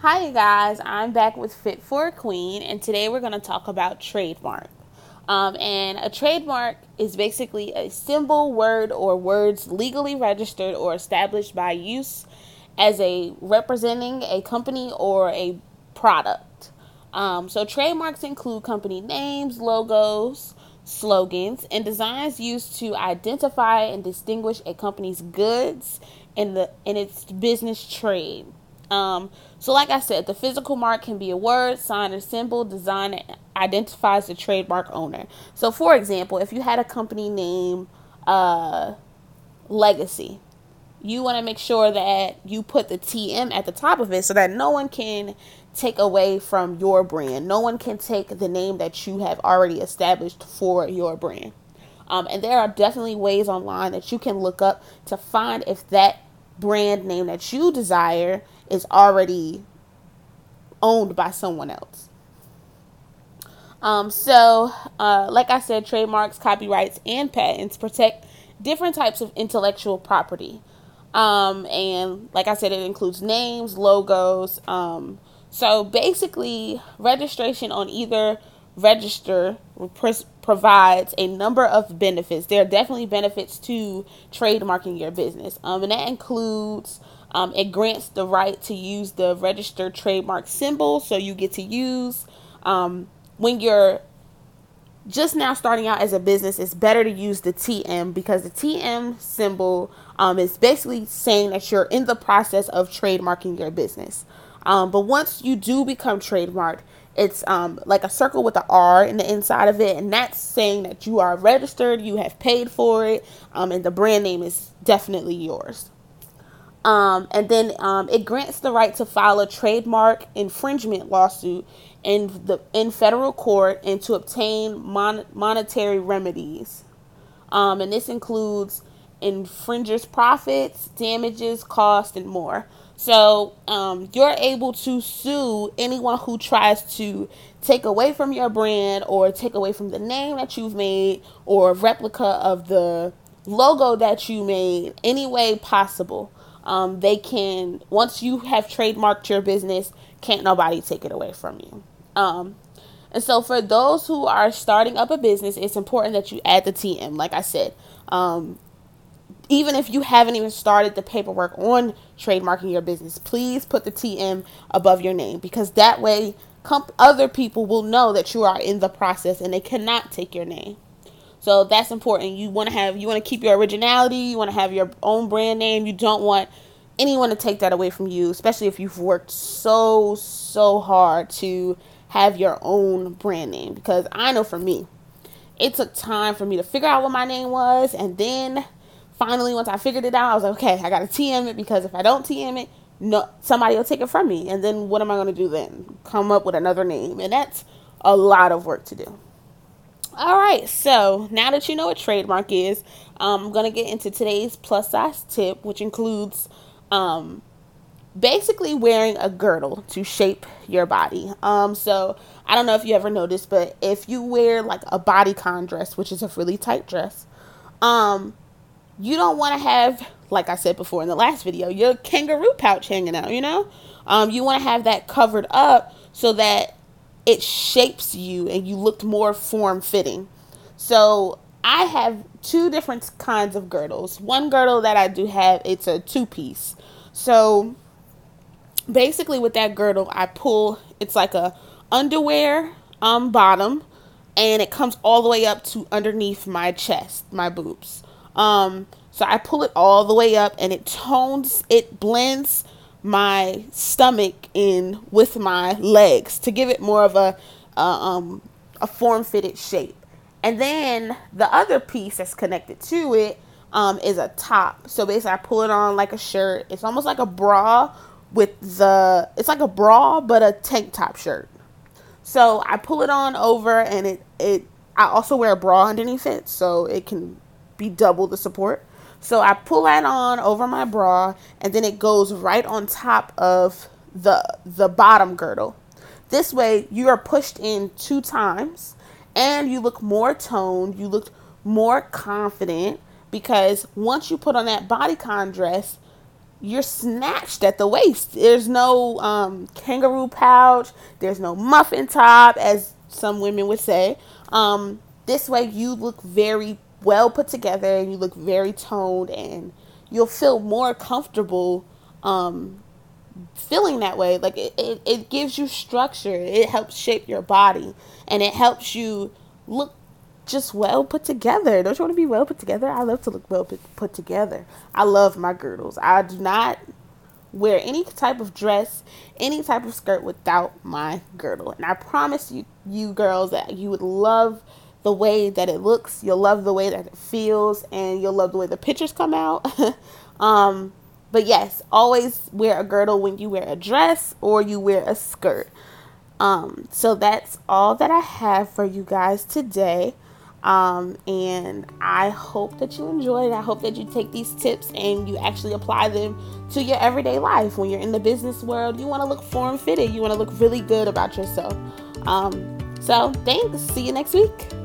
Hi, guys. I'm back with Fit for a Queen, and today we're going to talk about trademark. Um, and a trademark is basically a symbol, word, or words legally registered or established by use as a representing a company or a product. Um, so trademarks include company names, logos, slogans, and designs used to identify and distinguish a company's goods in the in its business trade. Um, so, like I said, the physical mark can be a word, sign, or symbol. Design that identifies the trademark owner. So, for example, if you had a company name, uh, Legacy, you want to make sure that you put the TM at the top of it so that no one can take away from your brand. No one can take the name that you have already established for your brand. Um, and there are definitely ways online that you can look up to find if that brand name that you desire is already owned by someone else. Um, so, uh, like I said, trademarks, copyrights, and patents protect different types of intellectual property. Um, and like I said, it includes names, logos. Um, so basically, registration on either register provides a number of benefits. There are definitely benefits to trademarking your business, um, and that includes um, it grants the right to use the registered trademark symbol, so you get to use um, when you're just now starting out as a business. It's better to use the TM because the TM symbol um, is basically saying that you're in the process of trademarking your business. Um, but once you do become trademarked, it's um, like a circle with an R in the inside of it, and that's saying that you are registered, you have paid for it, um, and the brand name is definitely yours. Um, and then um, it grants the right to file a trademark infringement lawsuit in the in federal court and to obtain mon- monetary remedies. Um, and this includes infringers' profits, damages, cost, and more. So um, you're able to sue anyone who tries to take away from your brand or take away from the name that you've made or replica of the logo that you made any way possible. Um, they can once you have trademarked your business, can't nobody take it away from you. Um, and so for those who are starting up a business, it's important that you add the TM. Like I said, um, even if you haven't even started the paperwork on trademarking your business, please put the TM above your name because that way comp- other people will know that you are in the process and they cannot take your name. So that's important. You want to have you want to keep your originality, you want to have your own brand name. You don't want anyone to take that away from you, especially if you've worked so so hard to have your own brand name because I know for me, it took time for me to figure out what my name was and then finally, once I figured it out, I was like, okay, I got to TM it because if I don't TM it, no, somebody will take it from me. And then what am I going to do then? Come up with another name. And that's a lot of work to do. All right, so now that you know what trademark is, I'm going to get into today's plus size tip, which includes um, basically wearing a girdle to shape your body. Um, so I don't know if you ever noticed, but if you wear like a bodycon dress, which is a really tight dress, um, you don't want to have, like I said before in the last video, your kangaroo pouch hanging out, you know? Um, you want to have that covered up so that it shapes you and you look more form fitting. So I have two different kinds of girdles. One girdle that I do have, it's a two piece. So basically with that girdle, I pull, it's like a underwear um, bottom and it comes all the way up to underneath my chest, my boobs. Um, so I pull it all the way up and it tones, it blends my stomach in with my legs to give it more of a, a um, a form fitted shape. And then the other piece that's connected to it um, is a top. So basically, I pull it on like a shirt. It's almost like a bra with the. It's like a bra but a tank top shirt. So I pull it on over, and it it. I also wear a bra underneath it, so it can be double the support. So I pull that on over my bra and then it goes right on top of the the bottom girdle. This way you are pushed in two times and you look more toned, you look more confident because once you put on that bodycon dress, you're snatched at the waist. There's no um, kangaroo pouch. There's no muffin top, as some women would say. Um, this way, you look very well put together and you look very toned, and you'll feel more comfortable um, feeling that way. Like it, it, it gives you structure, it helps shape your body, and it helps you look just well put together. Don't you want to be well put together? I love to look well put together. I love my girdles. I do not wear any type of dress, any type of skirt without my girdle. And I promise you, you girls, that you would love the way that it looks. You'll love the way that it feels, and you'll love the way the pictures come out. um, but yes, always wear a girdle when you wear a dress or you wear a skirt. Um, so that's all that I have for you guys today. Um, and I hope that you enjoy it. I hope that you take these tips and you actually apply them to your everyday life. When you're in the business world, you want to look form fitted, you want to look really good about yourself. Um, so, thanks. See you next week.